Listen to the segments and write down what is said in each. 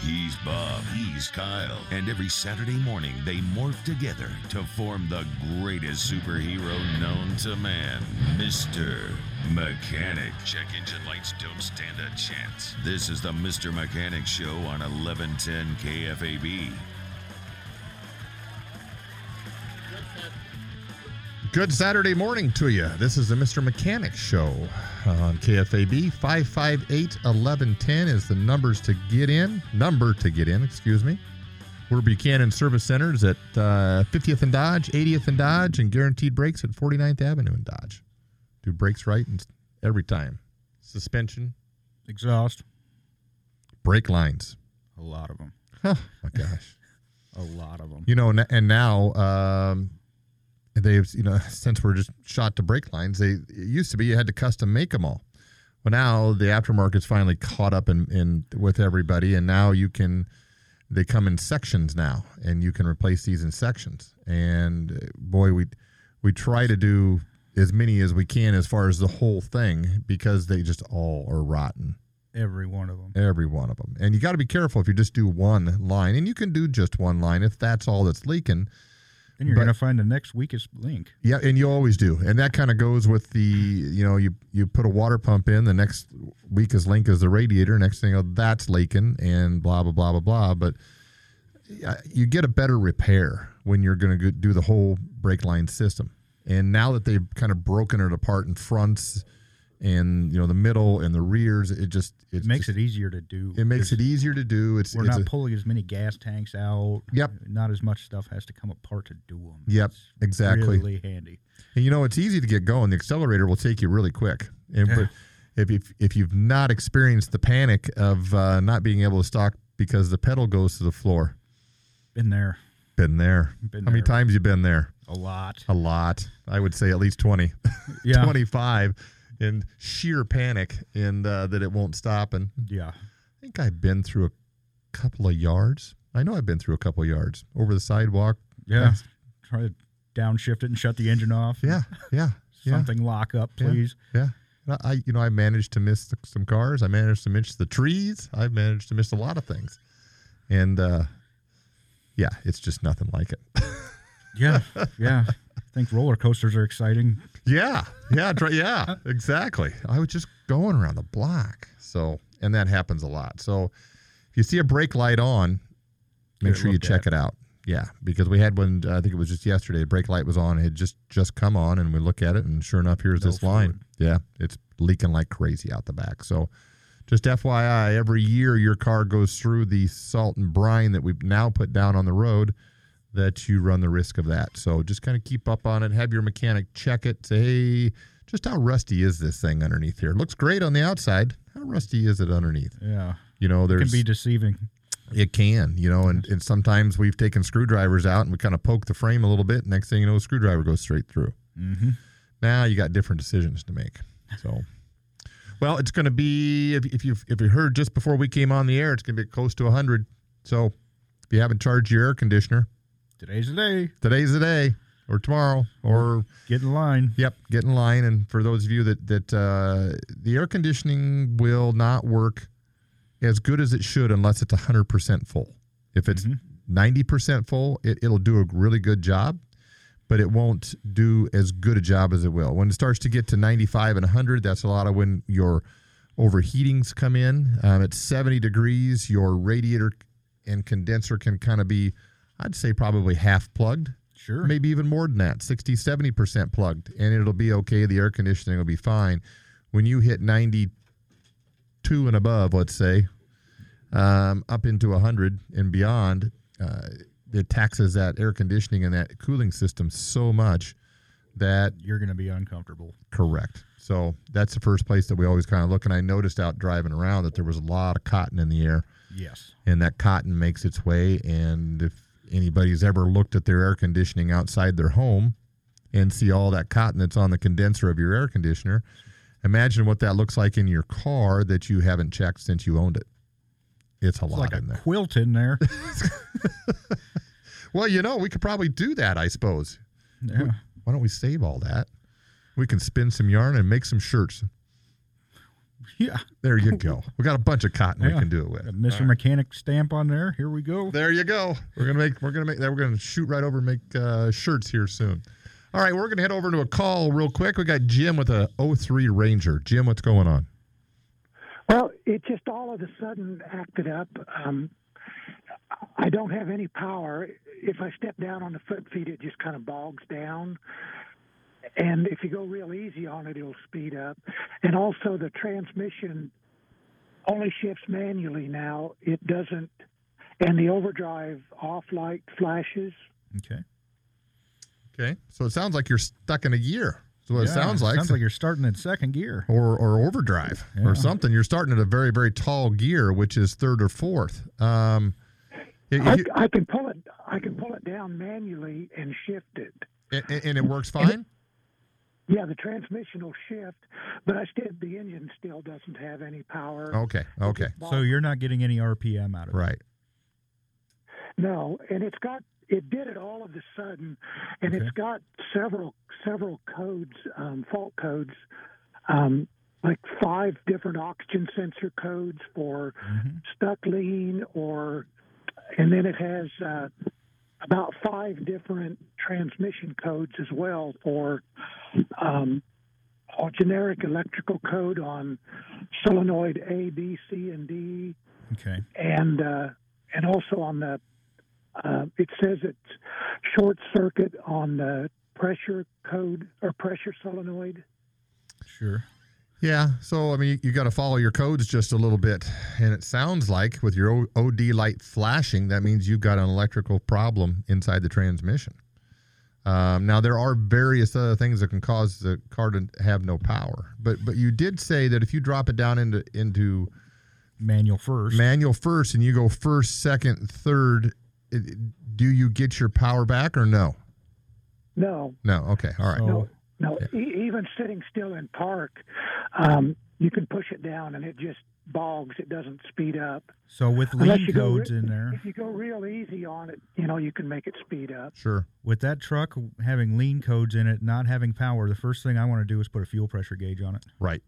He's Bob, he's Kyle, and every Saturday morning they morph together to form the greatest superhero known to man, Mr. Mechanic. Check engine lights don't stand a chance. This is the Mr. Mechanic Show on 1110 KFAB. Good Saturday morning to you. This is the Mr. Mechanic Show on KFAB. 558 1110 is the numbers to get in. Number to get in, excuse me. We're Buchanan Service Centers at uh, 50th and Dodge, 80th and Dodge, and Guaranteed Brakes at 49th Avenue and Dodge. Do brakes right and every time. Suspension, Exhaust. brake lines. A lot of them. Oh my gosh. A lot of them. You know, and now um, they've you know since we're just shot to brake lines, they it used to be you had to custom make them all. Well, now the aftermarket's finally caught up in, in with everybody, and now you can they come in sections now, and you can replace these in sections. And uh, boy, we we try to do as many as we can as far as the whole thing because they just all are rotten. Every one of them. Every one of them. And you got to be careful if you just do one line, and you can do just one line if that's all that's leaking. Then you're But- going to find the next weakest link. Yeah, and you always do, and that kind of goes with the you know you you put a water pump in, the next weakest link is the radiator. Next thing, oh, that's leaking, and blah blah blah blah blah. But uh, you get a better repair when you're going to do the whole brake line system. And now that they've kind of broken it apart in fronts and you know the middle and the rears, it just It makes it easier to do. it makes it easier to do. It's We're it's not a- pulling as many gas tanks out. Yep. Not as much stuff has to come apart to do them. Yep, exactly. Really handy. And you know, it's easy to get going. The accelerator will take you really quick. And Yeah. but if, if if you've not experienced the panic of uh, not being able to stock because the pedal goes to the floor, Been there been there. Been How many times you been there? a lot. A lot. I would say at least 20, Yeah. 25 in sheer panic and uh, that it won't stop. And Yeah. I think I've been through a couple of yards. I know I've been through a couple of yards over the sidewalk. Yeah. past- Try to downshift it and shut the engine off. Yeah. Yeah. yeah. Something lock up, please. Yeah. And I, you know, I managed to miss th- some cars. I managed to miss the trees. I've managed to miss a lot of things. And, uh, yeah, it's just nothing like it. Yeah. Yeah. I think roller coasters are exciting. Yeah. Yeah. Yeah. Exactly. I was just going around the block. So, and that happens a lot. So if you see a brake light on, make Get sure you check at. it out. Yeah. Because we had one, uh, I think it was just yesterday, the brake light was on. It had just, just come on and we look at it and sure enough, here's No this line. Yeah. It's leaking like crazy out the back. So, Just FYI, every year your car goes through the salt and brine that we've now put down on the road, that you run the risk of that. So just kind of keep up on it. Have your mechanic check it. Say, hey, just how rusty is this thing underneath here? It looks great on the outside. How rusty is it underneath? Yeah. You know, It can be deceiving. it can, you know, and, and sometimes we've taken screwdrivers out and we kind of poke the frame a little bit. Next thing you know, a screwdriver goes straight through. Mm-hmm. Now you got different decisions to make. So, well, it's going to be if, if you've if you heard just before we came on the air, it's going to be close to 100. So, if you haven't charged your air conditioner, Today's the day. today's the day, or tomorrow, or Get in line. Yep, get in line. And for those of you that that uh, the air conditioning will not work as good as it should unless it's hundred percent full. If it's Mhm. 90 percent full, it, it'll do a really good job, but it won't do as good a job as it will. When it starts to get to 95 and 100, that's a lot of when your overheatings come in. Um, at 70 degrees, your radiator and condenser can kind of be, I'd say, probably half plugged Sure. maybe even more than that 60 70% plugged and it'll be okay the air conditioning will be fine when you hit 92 and above let's say um, up into 100 and beyond uh, it taxes that air conditioning and that cooling system so much that You're going to be uncomfortable. correct so that's the first place that we always kind of look and i noticed out driving around that there was a lot of cotton in the air Yes. and that cotton makes its way. And if anybody's ever looked at their air conditioning outside their home, and see all that cotton that's on the condenser of your air conditioner. Imagine what that looks like in your car that you haven't checked since you owned it. It's a It's lot like a there. quilt in there. Well, you know, we could probably do that, I suppose. Yeah. Why don't we save all that? We can spin some yarn and make some shirts. Yeah. There you go. We got a bunch of cotton we can do it with. Got Mr. Mechanic stamp on there. Here we go. There you go. We're gonna make. We're gonna make that. We're gonna shoot right over and make uh, shirts here soon. All right, we're gonna head over to a call real quick. We got Jim with a 03 Ranger. Jim, what's going on? Well, it just all of a sudden acted up. Um, I don't have any power. If I step down on the foot feet, it just kind of bogs down. And if you go real easy on it, it'll speed up. And also, the transmission only shifts manually now. It doesn't. And the overdrive off light flashes. Okay. Okay, so it sounds like you're stuck in a gear. So what it sounds like. Sounds like you're starting in second gear. or, or overdrive Yeah. or something. You're starting at a very very tall gear, which is third or fourth. Um, if I, you- I can pull it. I can pull it down manually and shift it. and, and it works fine. Yeah, the transmission will shift, but I still the engine still doesn't have any power. Okay, okay, So you're not getting any RPM out of it. right. No, and it's got it did it all of a sudden, and Okay. it's got several several codes, um, fault codes, um, like five different oxygen sensor codes for Mhm. stuck lean, or and then it has uh, about five different transmission codes as well for um, a generic electrical code on solenoid A, B, C, and D Okay. and uh, and also on the uh, it says it's short circuit on the pressure code or pressure solenoid. Sure. Yeah, so I mean, you, got to follow your codes just a little bit, and it sounds like with your o- OD light flashing, that means you've got an electrical problem inside the transmission. Um, now there are various other things that can cause the car to have no power, but but you did say that if you drop it down into into Manual first. manual first and you go first, second, third, it, do you get your power back or no? No, No. Okay. All right. So- no, no. E- even sitting still in park, um, you can push it down and it just bogs. It doesn't speed up. So with Unless lean codes re- in there, If you go real easy on it, you know you can make it speed up. Sure. with that truck having lean codes in it, not having power, the first thing I want to do is put a fuel pressure gauge on it. Right.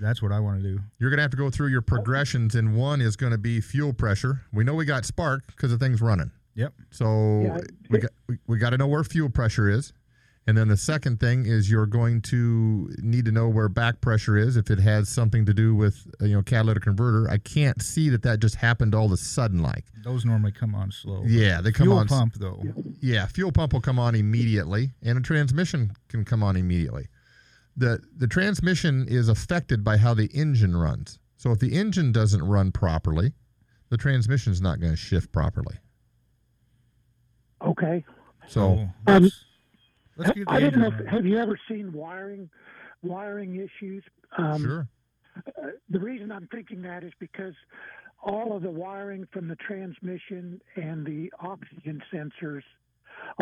That's what I want to do. You're going to have to go through your progressions, and one is going to be fuel pressure. We know we got spark because the thing's running. Yep. So Yeah. we got we, we got to know where fuel pressure is, and then the second thing is you're going to need to know where back pressure is if it has something to do with uh, you know catalytic converter. I can't see that that just happened all of a sudden. Like Those normally come on slow. yeah, they come Fuel on. s- pump though. Yeah, fuel pump will come on immediately, and a transmission can come on immediately. the The transmission is affected by how the engine runs. So if the engine doesn't run properly, the transmission's not going to shift properly. Okay. So So Um, let's, let's get the I didn't know. If, have you ever seen wiring wiring issues? Um, sure, Uh, the reason I'm thinking that is because all of the wiring from the transmission and the oxygen sensors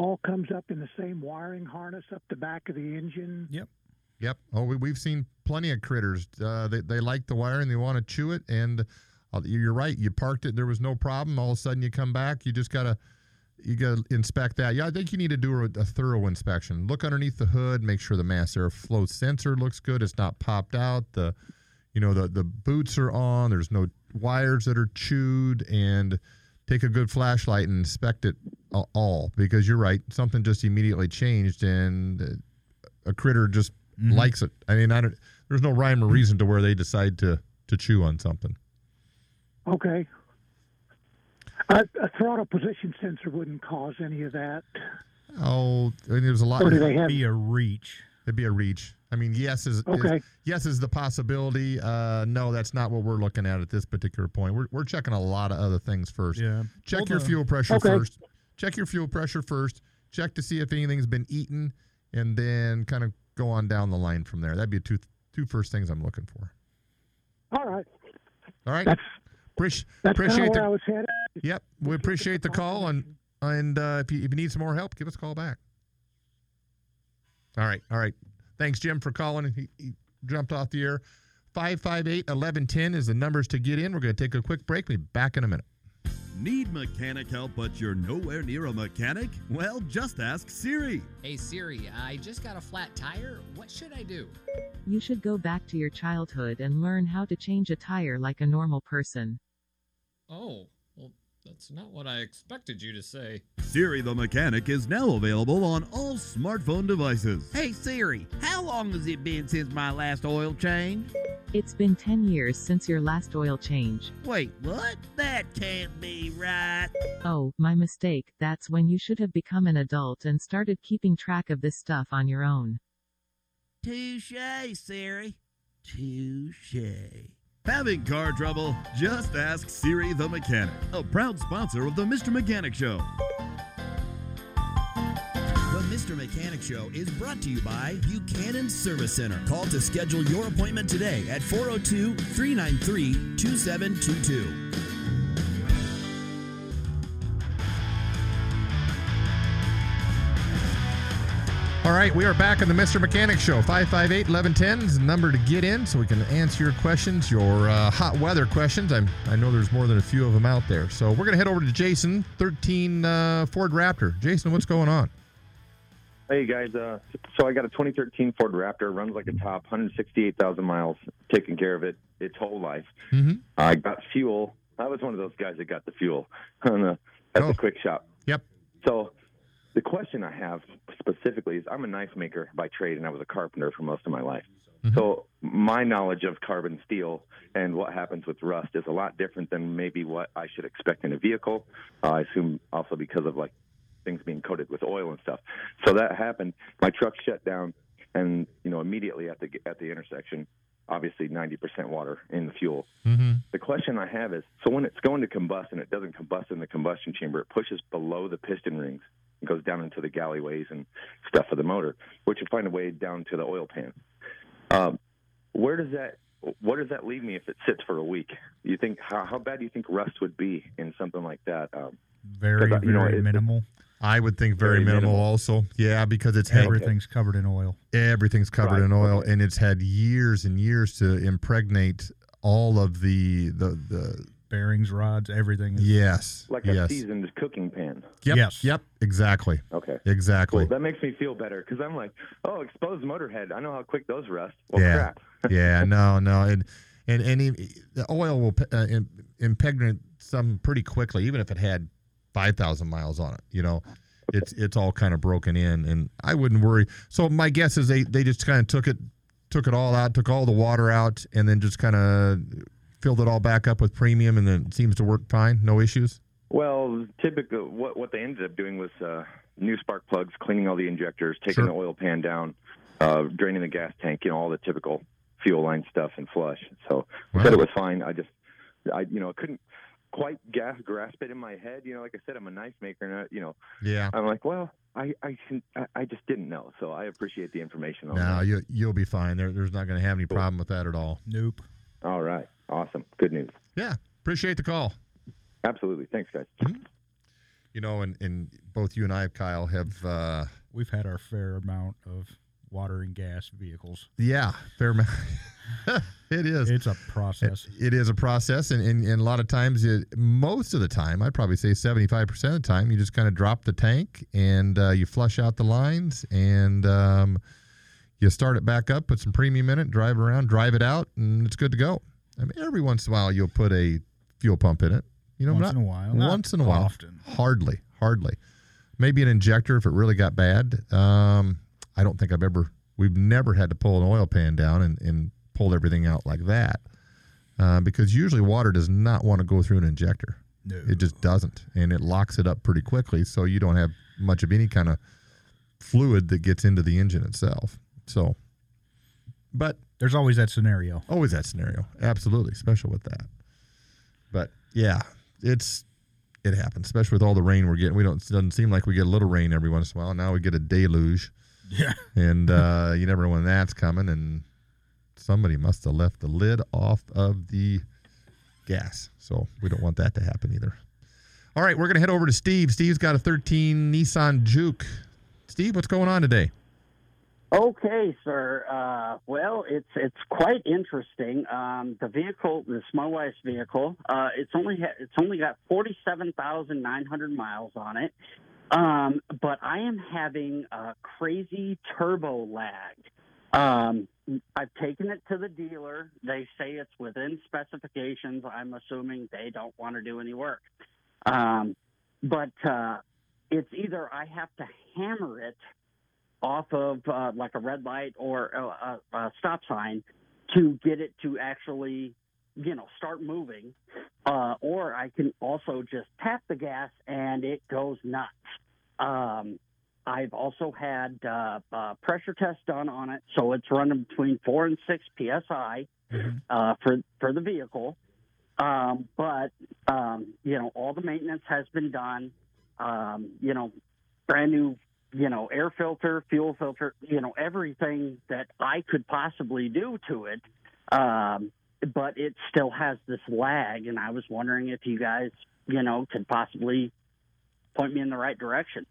all comes up in the same wiring harness up the back of the engine. Yep. Yep. Oh, we, we've seen plenty of critters. Uh, they, they like the wire and they want to chew it. And uh, you're right. You parked it. There was no problem. All of a sudden you come back. You just got to you got to inspect that. Yeah, I think you need to do a, a thorough inspection. Look underneath the hood. Make sure the mass airflow sensor looks good. It's not popped out. The you know the the boots are on. There's no wires that are chewed. And take a good flashlight and inspect it all because you're right. Something just immediately changed and. Uh, a critter just Mhm. likes it. I mean, I don't. There's no rhyme or reason to where they decide to to chew on something. Okay. A, a throttle position sensor wouldn't cause any of that. Oh, I mean, there's a lot. Or do they have? be a reach. It'd be a reach. I mean, yes is, is Okay. yes is the possibility. Uh, no, that's not what we're looking at at this particular point. We're we're checking a lot of other things first. Yeah. Check Hold your on. fuel pressure Okay. first. Check your fuel pressure first. Check to see if anything's been eaten, and then kind of go on down the line from there. That'd be two two first things I'm looking for. All right. All right. That's Appreci- that's appreciate of the I was headed. Yep, we appreciate the call, and and uh, if you if you need some more help, give us a call back. All right. All right. Thanks, Jim, for calling. He, he jumped off the air. 558 1110 is the numbers to get in. We're going to take a quick break. We'll be back in a minute. Need mechanic help, but you're nowhere near a mechanic? Well, just ask Siri. Hey Siri, I just got a flat tire. What should I do? You should go back to your childhood and learn how to change a tire like a normal person. Oh, well, that's not what I expected you to say. Siri the Mechanic is now available on all smartphone devices. Hey Siri, how long has it been since my last oil change? It's been 10 years since your last oil change. Wait, what? That can't be right. Oh, my mistake. That's when you should have become an adult and started keeping track of this stuff on your own. Touche, Siri. Touche. Having car trouble? Just ask Siri the Mechanic, a proud sponsor of the Mr. Mechanic Show. The Mr. Mechanic Show is brought to you by Buchanan Service Center. Call to schedule your appointment today at 402 393 2722. All right, we are back on the Mr. Mechanic Show. 558 1110 is the number to get in so we can answer your questions, your uh, hot weather questions. I'm, I know there's more than a few of them out there. So we're going to head over to Jason, 13 uh, Ford Raptor. Jason, what's going on? Hey guys, uh, so I got a 2013 Ford Raptor, runs like a top, 168,000 miles, taking care of it its whole life. Mm-hmm. I got fuel. I was one of those guys that got the fuel on the, at Oh. the quick shop. Yep. So the question I have specifically is I'm a knife maker by trade, and I was a carpenter for most of my life. So my knowledge of carbon steel and what happens with rust is a lot different than maybe what I should expect in a vehicle. Uh, I assume also because of like things being coated with oil and stuff. So that happened. My truck shut down, and you know immediately at the at the intersection, obviously 90% water in the fuel. Mm-hmm. The question I have is, so when it's going to combust and it doesn't combust in the combustion chamber, it pushes below the piston rings and goes down into the galleyways and stuff of the motor, which will find a way down to the oil pan. Um, where does that what does that leave me if it sits for a week? You think how, how bad do you think rust would be in something like that? Um, Very, you know, very it- minimal. I would think very, Very minimal, minimal. also. Yeah, because it's had Everything's covered in oil. everything's covered Right, in oil okay. and it's had years and years to impregnate all of the the the Bearings, rods, everything. Is, yes like a yes seasoned cooking pan. yep Yes. yep exactly Okay. exactly Cool. That makes me feel better because I'm like, oh, exposed motorhead. I know how quick those rust. Well, Yeah. crap. yeah no no and and and e- the oil will uh, impregnate some pretty quickly even if it had 5000 miles on it you know it's it's all kind of broken in and i wouldn't worry so my guess is they they just kind of took it took it all out took all the water out and then just kind of filled it all back up with premium and then it seems to work fine no issues Well, typically, what what they ended up doing was uh, new spark plugs, cleaning all the injectors, taking Sure. the oil pan down, uh, draining the gas tank, you know, all the typical fuel line stuff, and flush. So I said it was fine. I just, I you know, couldn't quite gas, grasp it in my head. You know, like I said, I'm a knife maker, and I, you know, yeah I'm like, well, I I, I I just didn't know. So I appreciate the information. On no that. you, you'll be fine there, there's not going to have any problem with that at all Nope. All right, awesome, good news. yeah appreciate the call Absolutely, thanks, guys. you know and, and both you and i kyle have uh We've had our fair amount of water and gas vehicles. Yeah, fair amount. it is. It's a process. It is a process, and, and, and a lot of times, it, most of the time, I'd probably say 75% of the time, you just kind of drop the tank and uh, you flush out the lines and um, you start it back up, put some premium in it, drive it around, drive it out, and it's good to go. I mean, every once in a while, you'll put a fuel pump in it. You know, what? Once not, in a while. Once in a while. often. Hardly, hardly. Maybe an injector if it really got bad. Um, I don't think I've ever, we've never had to pull an oil pan down and, and pull everything out like that. Uh, because usually water does not want to go through an injector. No. It just doesn't. And it locks it up pretty quickly. So you don't have much of any kind of fluid that gets into the engine itself. So, but There's always that scenario. always that scenario. Absolutely. Special with that. But yeah, it's, it happens, especially with all the rain we're getting. We don't, it doesn't seem like we get a little rain every once in a while. Now we get a deluge Yeah. and uh, you never know when that's coming. And somebody must have left the lid off of the gas, so we don't want that to happen either. All right, we're gonna head over to Steve. Steve's got a 13 Nissan Juke. Steve, what's going on today? Okay, sir. Uh, well, it's it's quite interesting. Um, the vehicle, this my wife's vehicle, uh, it's only ha- it's only got forty seven thousand nine hundred miles on it. Um, but I am having a crazy turbo lag. Um, I've taken it to the dealer. They say it's within specifications. I'm assuming they don't want to do any work. Um, but uh, it's either I have to hammer it off of uh, like a red light or a, a, a stop sign to get it to actually, you know, start moving, uh, or I can also just tap the gas and it goes nuts. Um, I've also had uh, uh, pressure tests done on it, so it's running between four and six psi uh, for for the vehicle. Um, but um, you know, all the maintenance has been done. Um, you know, brand new, you know, air filter, fuel filter, you know, everything that I could possibly do to it. Um, but it still has this lag, and I was wondering if you guys, you know, could possibly point me in the right direction.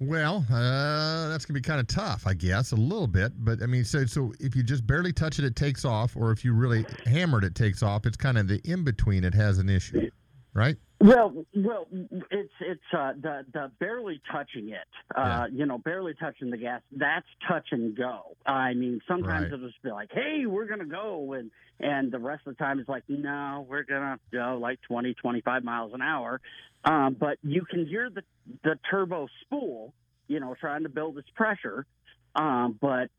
Well, uh, that's gonna be kind of tough, I guess, a little bit. But I mean, so so if you just barely touch it, it takes off, or if you really hammer it, it takes off. It's kind of the in between. It has an issue, right? Well, well, it's it's uh, the the barely touching it, uh, you know, barely touching the gas. That's touch and go. I mean, sometimes Right. it'll just be like, "Hey, we're gonna go," and and the rest of the time it's like, "No, we're gonna go like 20, 25 miles an hour." Um, but you can hear the the turbo spool, you know, trying to build its pressure. Um, but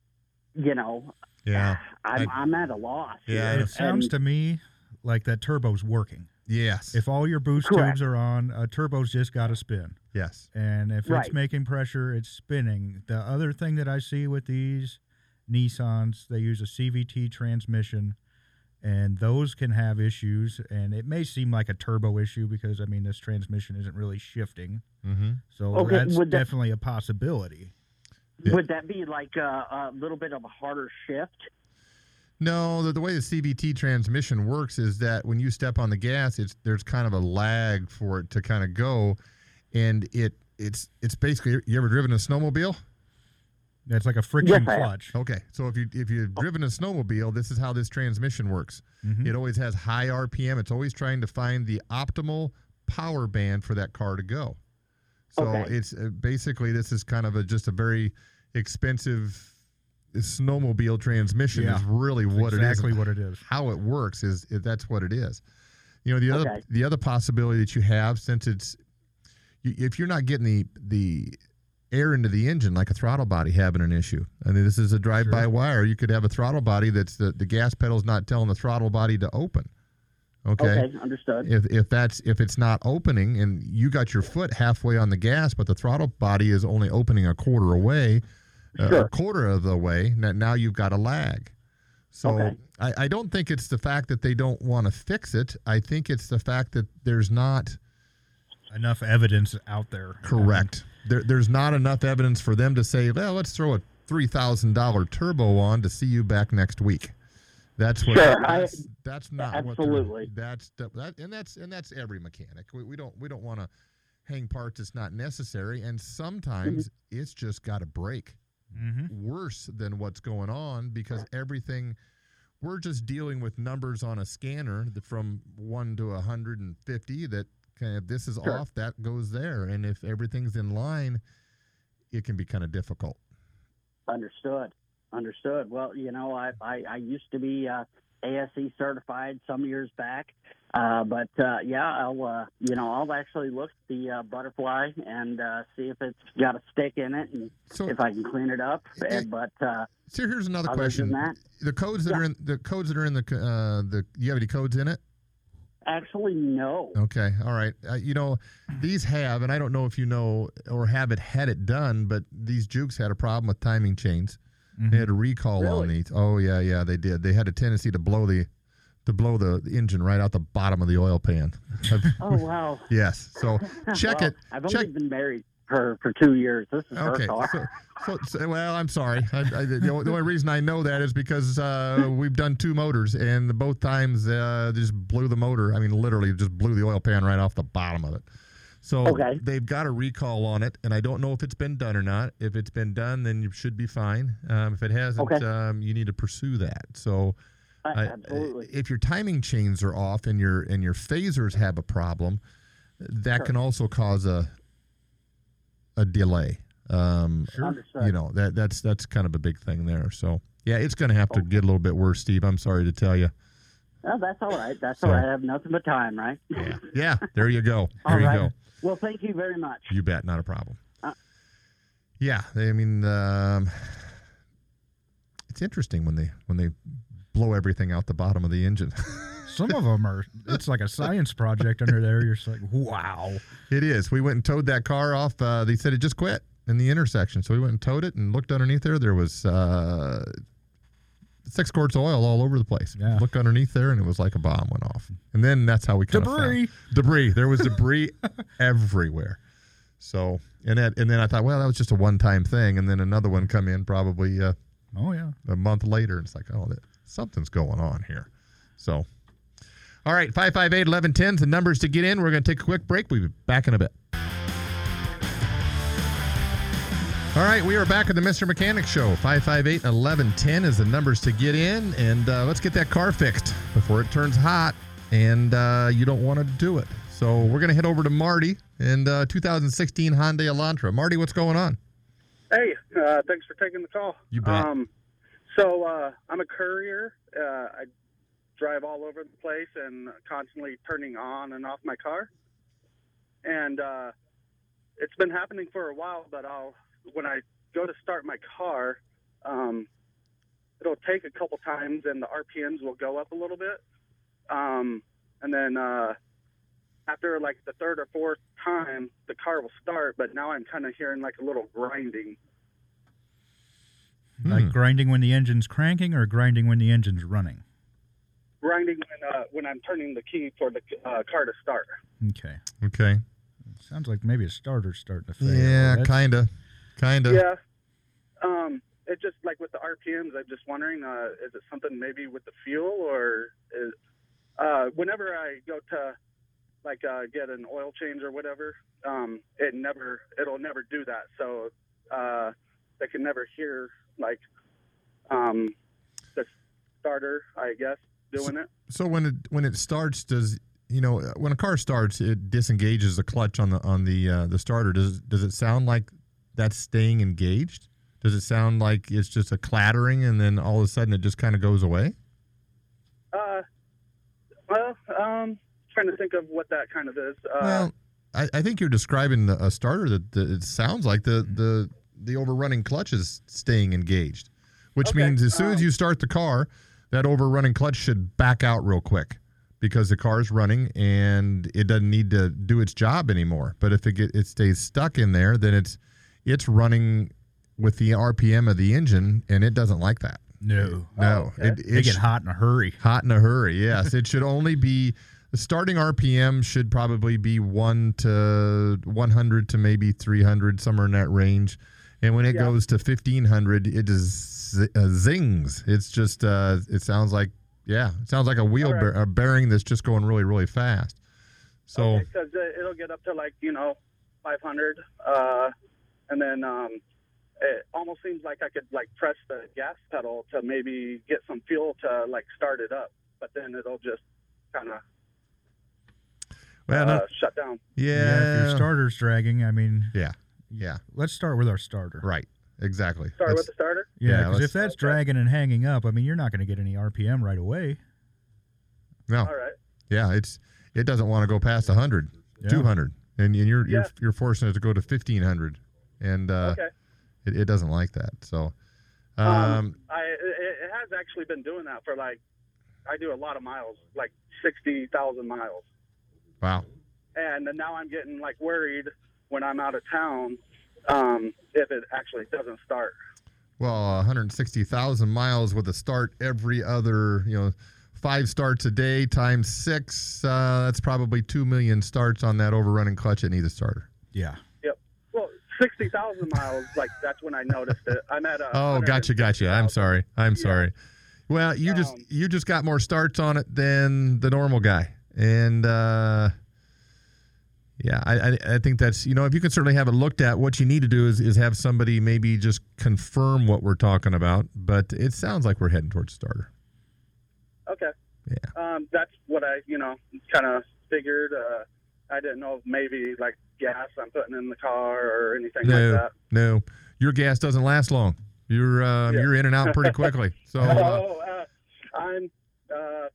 you know, Yeah. I'm I'm at a loss. Yeah. It sounds And- to me like that turbo's working. Yes. If all your boost Correct. tubes are on, a turbo's just got to spin. Yes. And if Right. it's making pressure, it's spinning. The other thing that I see with these Nissans, they use a CVT transmission, and those can have issues. And it may seem like a turbo issue because I mean this transmission isn't really shifting, Mm-hmm. so Okay, that's would that- definitely a possibility. Would that be like a, a little bit of a harder shift? No, the, the way the CVT transmission works is that when you step on the gas, it's there's kind of a lag for it to kind of go, and it it's it's basically you ever driven a snowmobile? It's like a friction Yes, clutch. Okay, so if you if you've driven a snowmobile, this is how this transmission works. Mhm. It always has high RPM. It's always trying to find the optimal power band for that car to go. So Okay. it's uh, basically this is kind of a just a very expensive snowmobile transmission Yeah, is really That's what exactly it is. what it is. How it works is, is that's what it is. You know the other Okay. the other possibility that you have since it's if you're not getting the the air into the engine like a throttle body having an issue. I mean this is a drive by Sure. wire. You could have a throttle body that's the, the gas pedal's not telling the throttle body to open. Okay. Okay, understood. If if that's if it's not opening and you got your foot halfway on the gas, but the throttle body is only opening a quarter away, Sure. a quarter of the way, now, now you've got a lag. So Okay. I, I don't think it's the fact that they don't want to fix it. I think it's the fact that there's not Enough evidence out there. correct. There, there's not enough evidence for them to say, well, let's throw a three thousand dollar turbo on to see you back next week. That's what. Sure, I- that's, that's not what absolutely. That's that, and that's and that's every mechanic. We, we don't we don't want to hang parts that's not necessary, and sometimes Mm-hmm. it's just got to break hmm worse than what's going on because everything we're just dealing with numbers on a scanner from 1 to 150 that kind of this is Sure. off that goes there and if everything's in line it can be kind of difficult Understood. Understood. Well, you know, I I, I used to be uh, ASE certified some years back, uh, but uh, yeah, I'll uh, you know I'll actually look at the uh, butterfly and uh, see if it's got a stick in it and so if I can clean it up. Eh, but uh, so here's another question that, the codes that Yeah. are in the codes that are in the uh the you have any codes in it actually, no. Okay, all right. Uh, you know, these have, and I don't know if you know or have it had it done, but these Jukes had a problem with timing chains. They had a recall on these. Oh yeah, yeah, they did. They had a tendency to blow the to blow the engine right out the bottom of the oil pan. Oh wow. yes. So check Well, it. I've check. only been married for for two years. This is Okay. her car. So, so, so- well, I'm sorry. I, I, the, only, the only reason I know that is because uh, we've done two motors, and both times uh, just blew the motor. I mean, literally just blew the oil pan right off the bottom of it. So Okay. they've got a recall on it, and I don't know if it's been done or not. If it's been done, then you should be fine. Um, if it hasn't, Okay. um, you need to pursue that. So I- absolutely. if your timing chains are off and your and your phasers have a problem, that Sure. can also cause a a delay. Um, Sure. You know that that's that's kind of a big thing there. So yeah, it's going to have to get a little bit worse, Steve. I'm sorry to tell you. Oh, that's all right. That's So- all right. I have nothing but time, right? Yeah, yeah. There you go. There you right. go. Well, thank you very much. You bet, not a problem. Uh, yeah, I mean, um, it's interesting when they when they blow everything out the bottom of the engine. Some of them are. It's like a science project under there. You're just like, wow. It is. We went and towed that car off. Uh, they said it just quit in the intersection. So we went and towed it and looked underneath there. There was uh, six quarts of oil all over the place. Yeah. Look underneath there, and it was like a bomb went off. And then that's how we kind Debris. debris. There was debris everywhere. So and that and then I thought, well, that was just a one time thing. And then another one come in probably uh, Oh yeah. a month later. And it's like, oh, that, something's going on here. So. All right, 558 1110 is the numbers to get in. We're going to take a quick break. We'll be back in a bit. All right, we are back at the Mr. Mechanic Show. 558 1110 is the numbers to get in. And uh, let's get that car fixed before it turns hot and uh, you don't want to do it. So we're going to head over to Marty and uh, 2016 Hyundai Elantra. Marty, what's going on? Hey, uh, thanks for taking the call. You bet. Um, so uh, I'm a courier. Uh, I drive all over the place and constantly turning on and off my car. And uh, it's been happening for a while, but I'll when I go to start my car, um, it'll take a couple times and the RPMs will go up a little bit. Um, and then uh, after like the third or fourth time, the car will start, but now I'm kind of hearing like a little grinding. Hmm. Like grinding when the engine's cranking or grinding when the engine's running. grinding when uh, when I'm turning the key for the uh, car to start. Okay. Okay. Sounds like maybe a starter's starting to fail. Yeah, That's- kind of. Kind of. Yeah. Um, it just like with the RPMs, I'm just wondering, uh, is it something maybe with the fuel or is uh, whenever I go to like uh, get an oil change or whatever, um, it never it'll never do that. So uh, they can never hear like um, the starter, I guess, doing it. So when it when it starts, does you know when a car starts, it disengages the clutch on the on the uh, the starter. Does does it sound like that's staying engaged? Does it sound like it's just a clattering and then all of a sudden it just kind of goes away? Uh, well, um, trying to think of what that kind of is. Uh, well, I, I think you're describing the- a starter that, that it sounds like the the the overrunning clutch is staying engaged, which Okay, means as soon as um, you start the car, that overrunning clutch should back out real quick because the car is running and it doesn't need to do its job anymore. But if it get, it stays stuck in there, then it's it's running with the RPM of the engine, and it doesn't like that. No. No, okay. it, They it get sh- hot in a hurry. Hot in a hurry, yes. it should only be the starting RPM should probably be one to 100 to maybe 300, somewhere in that range. And when it Yeah. goes to 1500, it just z- uh, zings. It's just, uh, it sounds like, yeah, it sounds like a wheel All right. bear, a bearing that's just going really, really fast. So, because it'll get up to like you know 500 uh, and then um, it almost seems like i could like press the gas pedal to maybe get some fuel to like start it up but then it'll just kind of well, uh, no- shut down Yeah. yeah, if your starter's dragging, I mean, yeah, yeah, let's start with our starter. right, exactly. start That's- with the starter Yeah, Yeah, because let's- if that's Okay. dragging and hanging up, I mean, you're not going to get any RPM right away. no, all right Yeah, it's it doesn't want to go past 100, Yeah. 200, and, and you're you're Yeah. you're forcing it to go to 1500, and uh, okay it, it doesn't like that. So, um, um, I it, it has actually been doing that for like I do a lot of miles like sixty thousand miles wow, and now I'm getting like worried when I'm out of town um, if it actually doesn't start. well, 160,000 miles with a start every other, you know, five starts a day times six. Uh, that's probably two million starts on that overrunning clutch. It needs a starter. Yeah. Yep. Well, sixty thousand miles. Like that's when I noticed it. I'm at a. Oh, gotcha, gotcha. I'm sorry. I'm Yeah. sorry. Well, you just Um, you just got more starts on it than the normal guy, and uh, Yeah, I, I I think that's you know if you can certainly have it looked at. What you need to do is is have somebody maybe just confirm what we're talking about. But it sounds like we're heading towards starter. Okay. Yeah. Um, that's what I, you know, kind of figured. Uh, I didn't know maybe like gas I'm putting in the car or anything no, like that. no, your gas doesn't last long. You're uh, Yeah. you're in and out pretty quickly. So uh, oh, uh, I'm uh,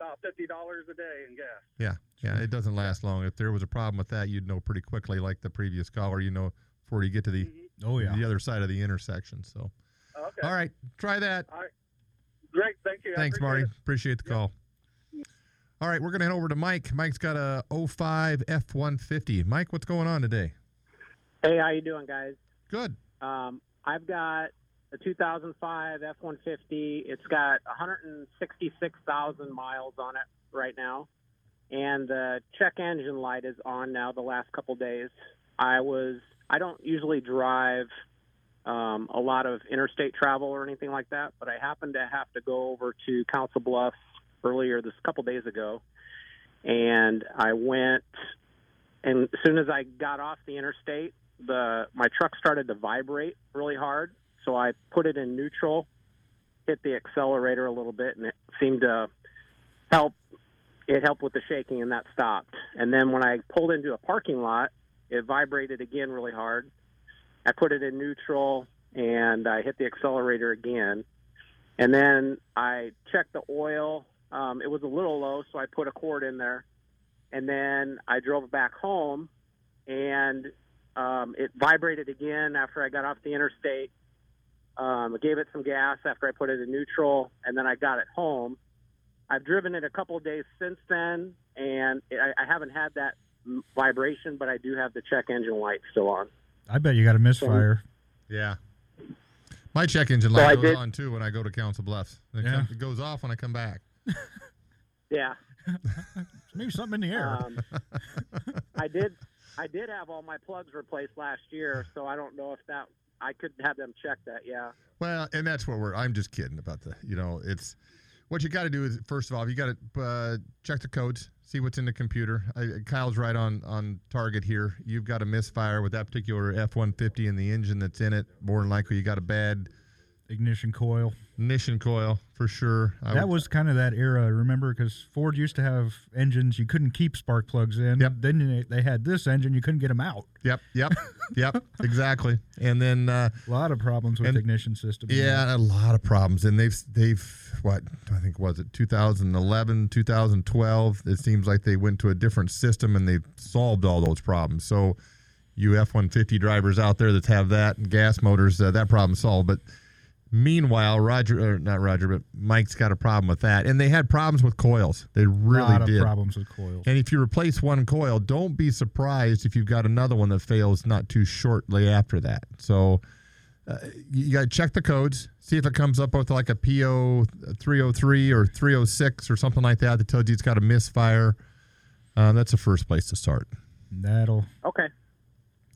about fifty dollars a day in gas. yeah, yeah, it doesn't last long. If there was a problem with that, you'd know pretty quickly, like the previous caller. You know before you get to the Oh yeah. the other side of the intersection. So Okay. all right, try that. All right. Great. Thank you. Thanks, appreciate Marty. it. Appreciate the call. All right, we're going to head over to Mike. Mike's got a 05 F150. Mike, what's going on today? Hey, how you doing, guys? Good. Um, I've got a 2005 F-150. It's got 166,000 miles on it right now, and the check engine light is on now. The last couple days, I was I don't usually drive um, a lot of interstate travel or anything like that, but I happened to have to go over to Council Bluffs earlier this couple days ago, and I went. And as soon as I got off the interstate, the my truck started to vibrate really hard. So I put it in neutral, hit the accelerator a little bit, and it seemed to help. It helped with the shaking, and that stopped. And then when I pulled into a parking lot, it vibrated again really hard. I put it in neutral, and I hit the accelerator again. And then I checked the oil. Um, it was a little low, so I put a quart in there. And then I drove back home, and um, it vibrated again after I got off the interstate. Um, I gave it some gas after I put it in neutral, and then I got it home. I've driven it a couple of days since then, and I, I haven't had that vibration, but I do have the check engine light still on. I bet you got a misfire. Yeah. My check engine So light goes did- on too when I go to Council Bluffs. It, Yeah. comes- it goes off when I come back. Yeah. Maybe something in the air. Um, I did. I did have all my plugs replaced last year, so I don't know if that I could have them check that. Yeah. Well, and that's what we're. I'm just kidding about the. You know, it's what you got to do is first of all, you got to uh, check the codes, see what's in the computer. I, Kyle's right on on target here. You've got a misfire with that particular F150 and the engine that's in it. More than likely, you got a bad ignition coil. Ignition coil for sure. I that would- was kind of that era, remember? Because Ford used to have engines you couldn't keep spark plugs in. Yep. Then they, they had this engine you couldn't get them out. Yep, yep, yep, exactly. And then uh, a lot of problems with and- ignition systems. Yeah, a lot of problems, and they've they've what I think was it 2011, 2012. It seems like they went to a different system and they've solved all those problems. So, you F-150 drivers out there that have that and gas motors, uh, that problem solved. But meanwhile, Roger, or not Roger, but Mike's got a problem with that, and they had problems with coils. They really lot of did. problems with coils. And if you replace one coil, don't be surprised if you've got another one that fails not too shortly after that. So uh, you got to check the codes, see if it comes up with like a PO 303 or 306 or something like that that tells you it's got a misfire. Uh, that's the first place to start. That'll Okay.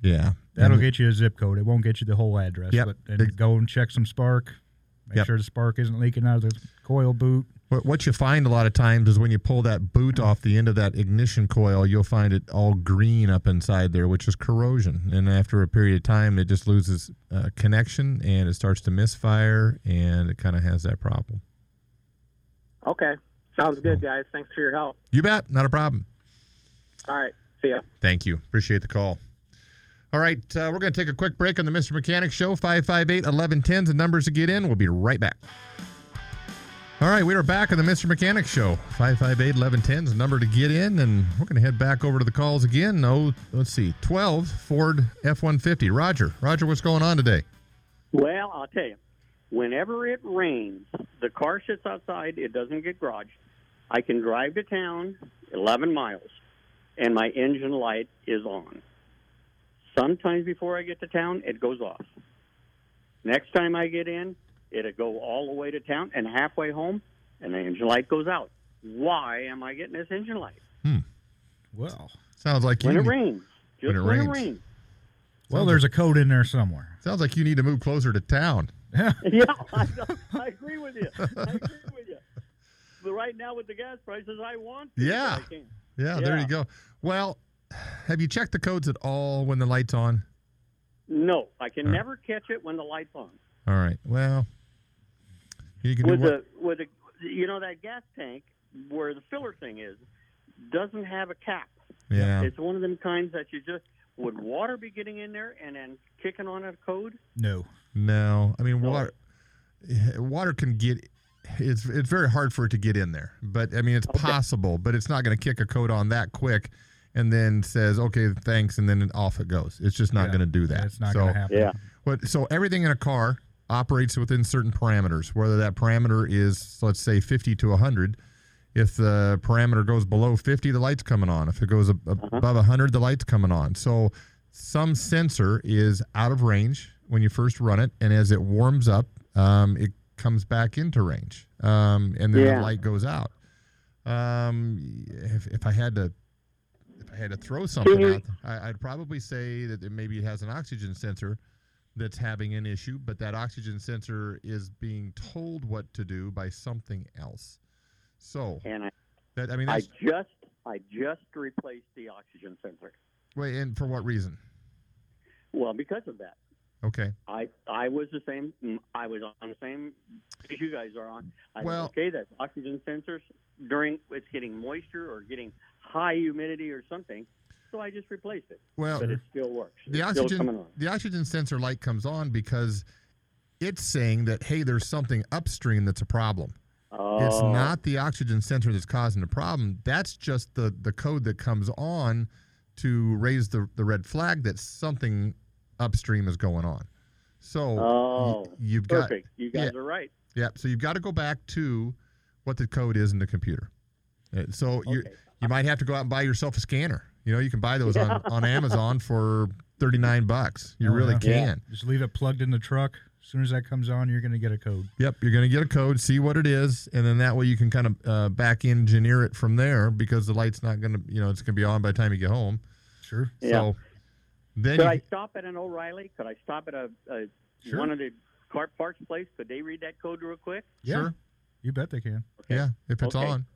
Yeah. That'll And- get you a zip code. It won't get you the whole address. Yep. But and go and check some spark. Make Yep. sure the spark isn't leaking out of the coil boot. What, what you find a lot of times is when you pull that boot off the end of that ignition coil, you'll find it all green up inside there, which is corrosion. And after a period of time, it just loses uh, connection and it starts to misfire, and it kind of has that problem. Okay. Sounds good, guys. Thanks for your help. You bet, not a problem. All right. See ya. Thank you. Appreciate the call. All right, uh, we're going to take a quick break on the Mr. Mechanic Show. 558 1110 the numbers to get in. We'll be right back. All right, we are back on the Mr. Mechanic Show. 558 1110 the number to get in, and we're going to head back over to the calls again. Oh, let's see, 12 Ford F 150. Roger. Roger, what's going on today? Well, I'll tell you, whenever it rains, the car sits outside, it doesn't get garaged. I can drive to town 11 miles, and my engine light is on. Sometimes before I get to town, it goes off. Next time I get in, it'll go all the way to town, and halfway home, and the engine light goes out. Why am I getting this engine light? Hmm. Well, sounds like When you it rains. Just When it when rains. it rains. Well, there's a code in there somewhere. Sounds like you need to move closer to town. Yeah. yeah, I, I agree with you. I agree with you. But right now, with the gas prices, I want to. Yeah. I can't. Yeah, there you go. Well, have you checked the codes at all when the light's on? No, I can All right. never catch it when the light's on. All right. Well, you can do With what? the with the you know that gas tank where the filler thing is doesn't have a cap. Yeah. It's one of them kinds that you just would water be getting in there and then kicking on a code? No. No, I mean water. Water can get. It's it's very hard for it to get in there, but I mean it's possible. But it's not going to kick a code on that quick, and then says okay thanks, and then off it goes. It's just not Yeah. going to do that. It's not so, gonna happen. Yeah. What? So everything in a car operates within certain parameters. Whether that parameter is let's say 50 to 100. If the parameter goes below 50, the light's coming on. If it goes ab- above 100, the light's coming on. So some sensor is out of range when you first run it, and as it warms up, um, it comes back into range, um, and then Yeah. the light goes out. Um, if, if I had to, if I had to throw something out, I, I'd probably say that it maybe it has an oxygen sensor that's having an issue, but that oxygen sensor is being told what to do by something else. So And I that I mean, I just I just replaced the oxygen sensor. wait, and for what reason? Well, because of that. Okay. I I was the same. mm, I was on the same as you guys are on. I Well- okay, that's oxygen sensors during it's getting moisture or getting high humidity or something. So I just replaced it. Well, but it still works. the it's oxygen the oxygen sensor light comes on because it's saying that hey there's something upstream that's a problem it's Oh. not the oxygen sensor that's causing the problem that's just the the code that comes on to raise the, the red flag that something upstream is going on so Oh, y- you've perfect. got You guys yeah, are right. yeah so you've got to go back to what the code is in the computer Uh, so you you might have to go out and buy yourself a scanner you know you can buy those Yeah. on, on amazon for 39 bucks you Oh, really yeah. can Just leave it plugged in the truck. As soon as that comes on, you're going to get a code. Yep, you're going to get a code, see what it is, and then that way you can kind of uh, back engineer it from there because the light's not going to, you know, it's going to be on by the time you get home. Sure. Yeah. So then Could you, I stop at an O'Reilly? Could I stop at a, a Sure. one of the car parts place? Could they read that code real quick? Yeah. Sure. You bet they can. yeah, if it's Okay. on,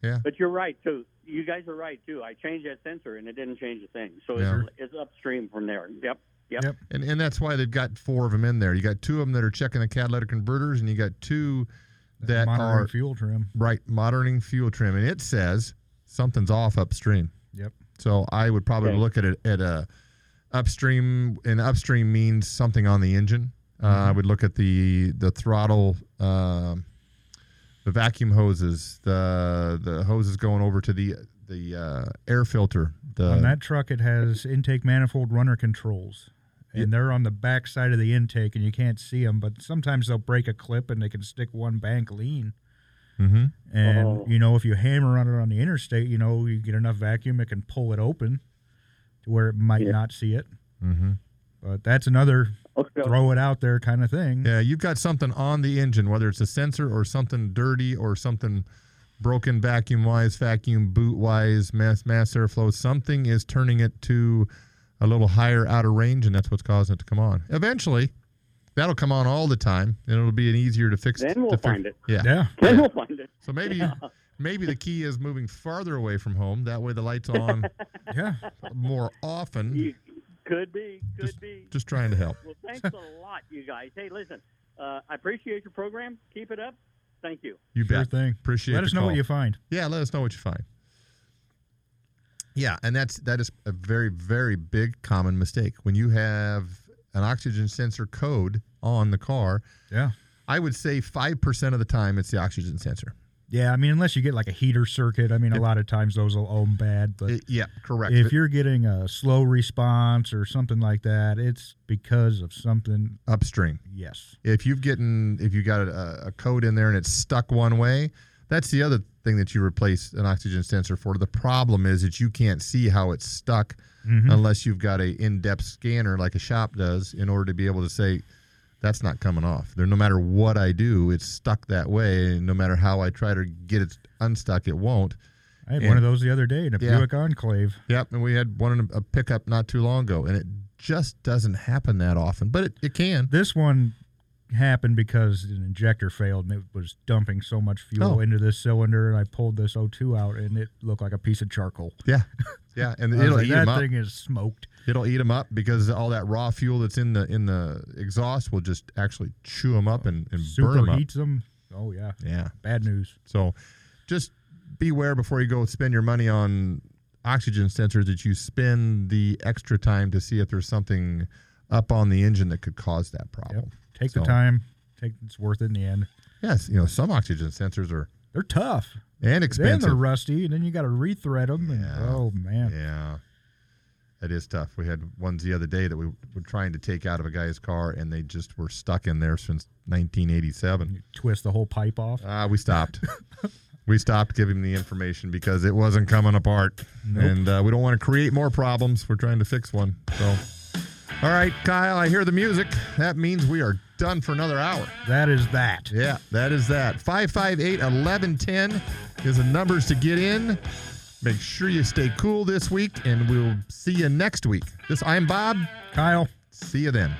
yeah, But you're right too. You guys are right too. I changed that sensor and it didn't change a thing. So Yeah. it's, it's upstream from there. Yep. Yep. and and that's why they've got four of them in there. You got two of them that are checking the catalytic converters, and you got two that Monitoring are fuel trim. right monitoring fuel trim, and it says something's off upstream. Yep. So I would probably Okay. look at it at a upstream, and upstream means something on the engine. Uh, Mm-hmm. I would look at the the throttle, um the vacuum hoses, the the hoses going over to the the uh, air filter. The on that truck, it has intake manifold runner controls, and they're on the back side of the intake, and you can't see them. But sometimes they'll break a clip, and they can stick one bank lean. Mhm. And Oh. you know, if you hammer on it on the interstate, you know, you get enough vacuum, it can pull it open to where it might not see it. Mhm. But that's another throw it out there kind of thing. Yeah, you've got something on the engine, whether it's a sensor or something dirty or something broken vacuum wise, vacuum boot wise, mass mass airflow. Something is turning it to a little higher out of range, and that's what's causing it to come on. Eventually, that'll come on all the time, and it'll be an easier to fix. Then we'll to fix- find it. Yeah, Yeah. Then we'll find it. So maybe Yeah. maybe the key is moving farther away from home. That way, the lights on yeah more often. Could be. Could be. Just trying to help. Well, thanks a lot, you guys. Hey, listen, uh, I appreciate your program. Keep it up. Thank you. You Sure bet. thing. Appreciate. Let the us know what you find. Yeah, let us know what you find. Yeah, and that's that is a very very big common mistake when you have an oxygen sensor code on the car. Yeah. I would say five percent of the time it's the oxygen sensor. Yeah, I mean, unless you get like a heater circuit, I mean, a lot of times those will ohm bad. But yeah, correct. If But- you're getting a slow response or something like that, it's because of something upstream. Yes. If you've getting if you got a, a code in there and it's stuck one way, that's the other thing that you replace an oxygen sensor for. The problem is that you can't see how it's stuck Mhm. unless you've got a in-depth scanner like a shop does in order to be able to say that's not coming off. There, no matter what I do, it's stuck that way. And no matter how I try to get it unstuck, it won't. I had And- one of those the other day in a Yeah. Buick Enclave. Yep, and we had one in a pickup not too long ago, and it just doesn't happen that often, but it, it can. This one happened because an injector failed and it was dumping so much fuel Oh. into this cylinder, and I pulled this O2 out, and it looked like a piece of charcoal. Yeah, yeah, and it'll like, eat that them up. thing is smoked. It'll eat them up because all that raw fuel that's in the in the exhaust will just actually chew them up and, and burn them up. Superheats them. Oh yeah, Yeah. bad news. So just beware before you go spend your money on oxygen sensors that you spend the extra time to see if there's something up on the engine that could cause that problem. Take the time. Take it's worth it in the end. Yes, you know, some oxygen sensors are They're tough. and Then expensive. they're rusty, and then you got to rethread them. And, oh man, Yeah. That is tough. We had ones the other day that we were trying to take out of a guy's car and they just were stuck in there since 1987. You twist the whole pipe off. Ah, we stopped. we stopped giving the information because it wasn't coming apart. Nope. And uh, we don't want to create more problems. We're trying to fix one. So, all right, Kyle, I hear the music. That means we are done for another hour. That is that. Yeah, that is that. 558 1110 is the numbers to get in. Make sure you stay cool this week, and we'll see you next week. This I'm Bob. Kyle. See you then.